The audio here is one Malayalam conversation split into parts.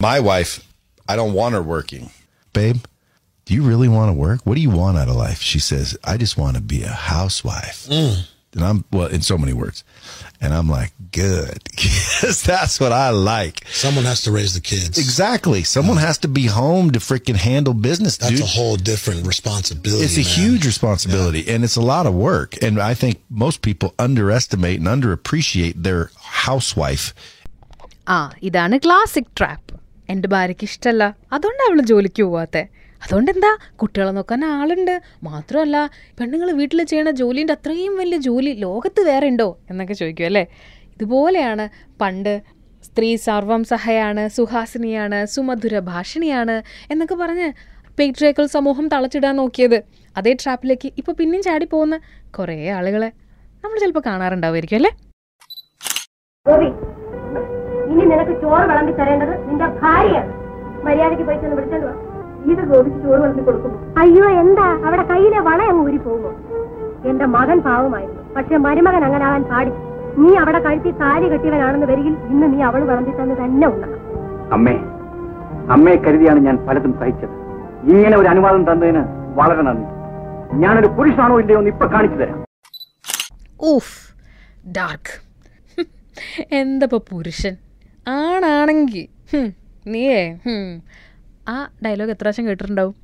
My wife, I don't want her working. Babe, do you really want to work? What do you want out of life? She says, I just want to be a housewife. And I'm, well, in so many words. And I'm like, good. Because that's what I like. Someone has to raise the kids. Exactly. Someone has to be home to freaking handle business, That's dude. a whole different responsibility. It's a man. huge responsibility and it's a lot of work. And I think most people underestimate and underappreciate their housewife. ആ ഇതാണ് ക്ലാസിക് ട്രാപ്പ് എന്റെ ഭാര്യയ്ക്ക് ഇഷ്ടമല്ല അതുകൊണ്ട് അവൾ ജോലിക്ക് പോവാത്തെ. അതുകൊണ്ട് എന്താ കുട്ടികളെ നോക്കാൻ ആളുണ്ട്. മാത്രമല്ല പെണ്ണുങ്ങൾ വീട്ടിൽ ചെയ്യണ ജോലിന്റെ അത്രയും വലിയ ജോലി ലോകത്ത് വേറെ ഉണ്ടോ എന്നൊക്കെ ചോദിക്കും അല്ലേ? ഇതുപോലെയാണ് പണ്ട് സ്ത്രീ സർവം സഹയാണ് സുഹാസിനിയാണ് സുമധുര ഭാഷിണിയാണ് എന്നൊക്കെ പറഞ്ഞ് പേട്രിയക്കൽ സമൂഹം തളച്ചിടാൻ നോക്കിയത്. അതേ ട്രാപ്പിലേക്ക് ഇപ്പോൾ പിന്നെയും ചാടി പോകുന്ന കുറേ ആളുകളെ നമ്മൾ ചിലപ്പോൾ കാണാറുണ്ടാവുമായിരിക്കും അല്ലേ? ഇനി നിനക്ക് ചോറ് വിളമ്പി തരേണ്ടത് നിന്റെ ഭാര്യയാണ്. മര്യാദയ്ക്ക് പൈസ ഒന്ന് വിളിച്ചോണ്ട് ഇത് ഗോപിക്ക് ചോറ് വിളമ്പി കൊടുക്കും അയ്യോ എന്താ? അവിടെ കയ്യിലെ വള അങ്ങ് ഊരി പോകുമോ? എന്റെ മകൻ പാവമായിരുന്നു. പക്ഷെ മരുമകൻ അങ്ങനെ ആവാൻ പാടി നീ അവിടെ കഴുത്തി താലി കെട്ടിയവനാണെന്ന് വരികിൽ ഇന്ന് നീ അവൾ വിളമ്പി തന്നെ തന്നെ ഉണ്ടാകും അമ്മേ അമ്മയെ കരുതിയാണ് ഞാൻ പലതും സഹിച്ചത്. ഇങ്ങനെ ഒരു അനുവാദം തന്നതിന് വളരെ നന്ദി. ഞാനൊരു പുരുഷാണോ ഇല്ലയോ എന്ന് ഇപ്പൊ കാണിച്ചു തരാം. എന്താ ഡാർക്ക്. എന്തപ്പോ പുരുഷൻ? ആണാണെങ്കിൽ നീയേ ആ ഡയലോഗ് എത്ര പ്രാവശ്യം കേട്ടിട്ടുണ്ടാവും?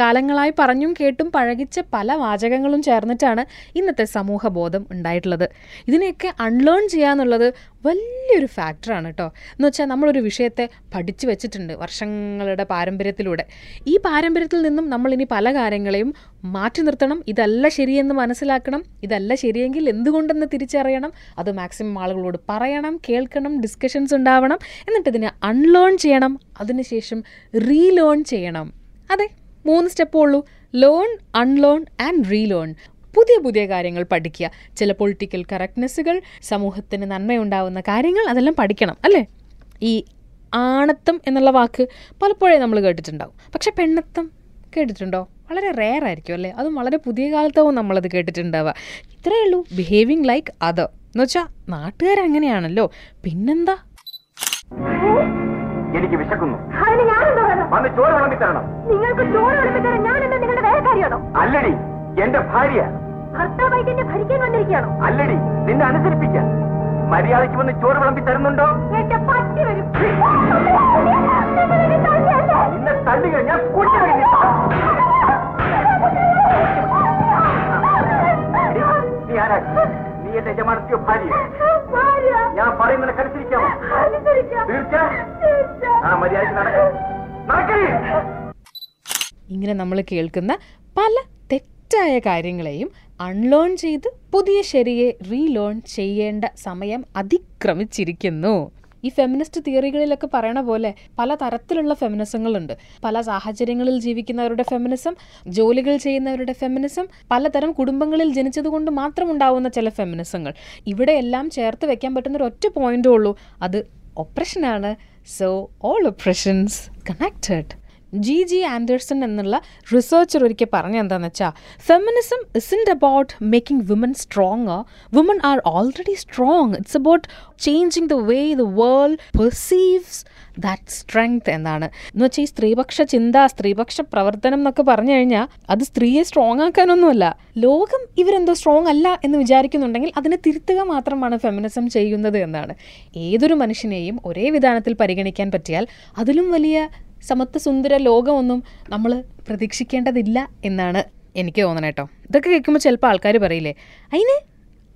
കാലങ്ങളായി പറഞ്ഞും കേട്ടും പഴകിച്ച പല വാചകങ്ങളും ചേർന്നിട്ടാണ് ഇന്നത്തെ സമൂഹബോധം ഉണ്ടായിട്ടുള്ളത്. ഇതിനെയൊക്കെ അൺലേൺ ചെയ്യാന്നുള്ളത് വലിയൊരു ഫാക്ടറാണ് കേട്ടോ എന്ന് വെച്ചാൽ നമ്മളൊരു വിഷയത്തെ പഠിച്ചു വെച്ചിട്ടുണ്ട് വർഷങ്ങളുടെ പാരമ്പര്യത്തിലൂടെ. ഈ പാരമ്പര്യത്തിൽ നിന്നും നമ്മൾ ഇനി പല കാര്യങ്ങളെയും മാറ്റി നിർത്തണം. ഇതല്ല ശരിയെന്ന് മനസ്സിലാക്കണം. ഇതല്ല ശരിയെങ്കിൽ എന്തുകൊണ്ടെന്ന് തിരിച്ചറിയണം. അത് മാക്സിമം ആളുകളോട് പറയണം കേൾക്കണം ഡിസ്കഷൻസ് ഉണ്ടാവണം. എന്നിട്ട് ഇതിനെ അൺലേൺ ചെയ്യണം. അതിനുശേഷം റീലേൺ ചെയ്യണം. അതെ? മൂന്ന് സ്റ്റെപ്പേ ഉള്ളൂ. ലേൺ അൺലേൺ ആൻഡ് റീലേൺ പുതിയ പുതിയ കാര്യങ്ങൾ പഠിക്കുക. ചില പൊളിറ്റിക്കൽ കറക്റ്റ്നെസ്സുകൾ സമൂഹത്തിന് നന്മയുണ്ടാവുന്ന കാര്യങ്ങൾ അതെല്ലാം പഠിക്കണം അല്ലേ? ഈ ആണത്തം എന്നുള്ള വാക്ക് പലപ്പോഴേ നമ്മൾ കേട്ടിട്ടുണ്ടാവും. പക്ഷെ പെണ്ണത്തം കേട്ടിട്ടുണ്ടോ? വളരെ റെയർ ആയിരിക്കും അല്ലേ? അതും വളരെ പുതിയ കാലത്താവും നമ്മളത് കേട്ടിട്ടുണ്ടാവുക. ഇത്രയേ ഉള്ളൂ. ബിഹേവിങ് ലൈക്ക് അതർ എന്ന് വെച്ചാൽ നാട്ടുകാരങ്ങനെയാണല്ലോ. പിന്നെന്താ? എനിക്ക് വിശക്കുന്നു. അതിന് ഞാനെന്താ വേണം? വന്ന് ചോറ് വിളമ്പിത്തരണം. നിങ്ങൾക്ക് ചോറ് വിളമ്പിത്തരാൻ ഞാനെന്താ നിങ്ങളുടെ വേലക്കാരിയാണോ അല്ലടി എന്റെ ഭാര്യ. ഭർത്താവായിട്ട് എന്നെ ഭരിക്കാൻ വന്നിരിക്കുകയാണോ? അല്ലടി നിന്നെ അനുസരിപ്പിക്കാൻ. മര്യാദയ്ക്ക് വന്ന് ചോറ് വിളമ്പി തരുന്നുണ്ടോ എന്റെ പറ്റി വരും. നിന്നെ തള്ളുക ഞാൻ കൂട്ടി നീ ആരാ? നീ എന്റെ യജമാനത്തിയോ ഭാര്യ. ഞാൻ പറയുന്നതിനെ അനുസരിക്കാമോ? തീർച്ച ഇങ്ങനെ നമ്മൾ കേൾക്കുന്ന പല തെറ്റായ കാര്യങ്ങളെയും അൺലേൺ ചെയ്ത് പുതിയ ശരിയെ റീലേൺ ചെയ്യേണ്ട സമയം അതിക്രമിച്ചിരിക്കുന്നു. ഈ ഫെമിനിസ്റ്റ് തിയറികളിലൊക്കെ പറയണ പോലെ പല തരത്തിലുള്ള ഫെമിനിസങ്ങളുണ്ട് പല സാഹചര്യങ്ങളിൽ ജീവിക്കുന്നവരുടെ ഫെമിനിസം ജോലികൾ ചെയ്യുന്നവരുടെ ഫെമിനിസം പലതരം കുടുംബങ്ങളിൽ ജനിച്ചതുകൊണ്ട് മാത്രം ഉണ്ടാവുന്ന ചില ഫെമിനിസങ്ങൾ ഇവിടെയെല്ലാം ചേർത്ത് വെക്കാൻ പറ്റുന്ന ഒരു ഒറ്റ പോയിന്റേ ഉള്ളൂ. അത് ഒപ്രഷനാണ് So all oppressions connected. G G Anderson എന്നുള്ള റിസർച്ചർ ഒരിക്കൽ പറഞ്ഞ എന്താണെന്ന് വെച്ചാൽ feminism isn't about making woman stronger woman are already strong it's about changing the way the world perceives that strength എന്നാണ്. എന്ന് വെച്ചാൽ ഈ സ്ത്രീപക്ഷ ചിന്ത സ്ത്രീപക്ഷ പ്രവർത്തനം എന്നൊക്കെ പറഞ്ഞു കഴിഞ്ഞാൽ അത് സ്ത്രീയെ സ്ട്രോങ് ആക്കാനൊന്നുമല്ല. ലോകം ഇവരെന്തോ സ്ട്രോങ് അല്ല എന്ന് വിചാരിക്കുന്നുണ്ടെങ്കിൽ അതിനെ തിരുത്തുക മാത്രമാണ് ഫെമിനിസം ചെയ്യുന്നത് എന്നാണ്. ഏതൊരു മനുഷ്യനെയും ഒരേ വിധാനത്തിൽ പരിഗണിക്കാൻ പറ്റിയാൽ അതിലും വലിയ സമത്വ സുന്ദര ലോകമൊന്നും നമ്മൾ പ്രതീക്ഷിക്കേണ്ടതില്ല എന്നാണ് എനിക്ക് തോന്നണേ കേട്ടോ ഇതൊക്കെ കേൾക്കുമ്പോൾ ചിലപ്പോൾ ആൾക്കാർ പറയില്ലേ അതിന്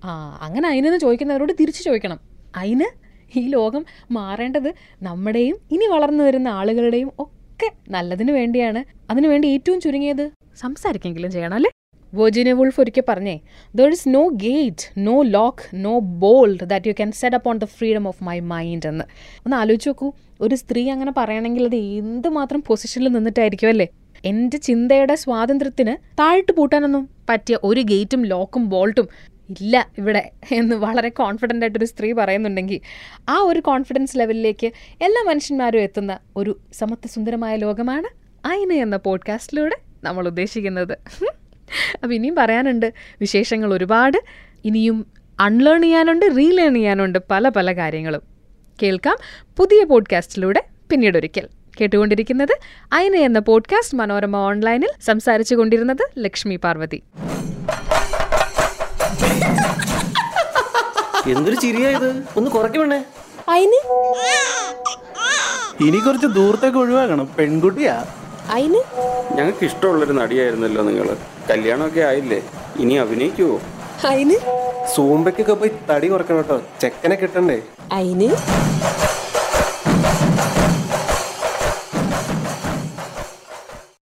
ആ അങ്ങനെ അതിനെന്ന് ചോദിക്കുന്നവരോട് തിരിച്ചു ചോദിക്കണം. അതിന് ഈ ലോകം മാറേണ്ടത് നമ്മുടെയും ഇനി വളർന്നു വരുന്ന ആളുകളുടെയും ഒക്കെ നല്ലതിന് വേണ്ടിയാണ്. അതിനുവേണ്ടി ഏറ്റവും ചുരുങ്ങിയത് സംസാരിക്കെങ്കിലും ചെയ്യണം അല്ലേ? വെർജിനിയ വുൾഫ് ഒരിക്കൽ പറഞ്ഞേ there is no gate no lock no bolt that you can set up on the freedom of my mind എന്ന്. ഒന്ന് ആലോചിച്ച് നോക്കൂ ഒരു സ്ത്രീ അങ്ങനെ പറയണമെങ്കിൽ അത് എന്തുമാത്രം പൊസിഷനിൽ നിന്നിട്ടായിരിക്കും അല്ലേ? എന്റെ ചിന്തയുടെ സ്വാതന്ത്ര്യത്തിന് താഴ്ത്തു പൂട്ടാനൊന്നും പറ്റിയ ഒരു ഗേറ്റും ലോക്കും ബോൾട്ടും ഇല്ല ഇവിടെ എന്ന് വളരെ കോൺഫിഡന്റ് ആയിട്ടൊരു സ്ത്രീ പറയുന്നുണ്ടെങ്കിൽ ആ ഒരു കോൺഫിഡൻസ് ലെവലിലേക്ക് എല്ലാ മനുഷ്യന്മാരും എത്തുന്ന ഒരു സമത്വസുന്ദരമായ ലോകമാണ് അയിന എന്ന പോഡ്കാസ്റ്റിലൂടെ നമ്മൾ ഉദ്ദേശിക്കുന്നത്. അപ്പോൾ ഇനിയും പറയാനുണ്ട് വിശേഷങ്ങൾ ഒരുപാട്. ഇനിയും അൺലേൺ ചെയ്യാനുണ്ട് റീലേൺ ചെയ്യാനുണ്ട് പല പല കാര്യങ്ങളും. കേൾക്കാം പുതിയ പോഡ്കാസ്റ്റിലൂടെ പിന്നീടൊരിക്കൽ കേട്ടുകൊണ്ടിരിക്കുന്നത് അയിന എന്ന പോഡ്കാസ്റ്റ് മനോരമ ഓൺലൈനിൽ സംസാരിച്ചു കൊണ്ടിരുന്നത് ലക്ഷ്മി പാർവതി. എന്തൊരു ചിരിയായത് ഒന്ന് കുറയ്ക്കണേ അയിന്? ഇനി കുറച്ച് ദൂരത്തേക്ക് ഒഴിവാക്കണം. പെൺകുട്ടിയാ. അയിന്? ഞങ്ങൾക്ക് ഇഷ്ടമുള്ളൊരു നടിയായിരുന്നല്ലോ നിങ്ങൾ. കല്യാണമൊക്കെ ആയില്ലേ? ഇനി അഭിനയിക്കുവോ? അയിന്? സൂമ്പയ്ക്കൊക്കെ പോയി തടി കുറക്കണം കേട്ടോ. ചെക്കനെ കിട്ടണ്ടേ? അയിന്?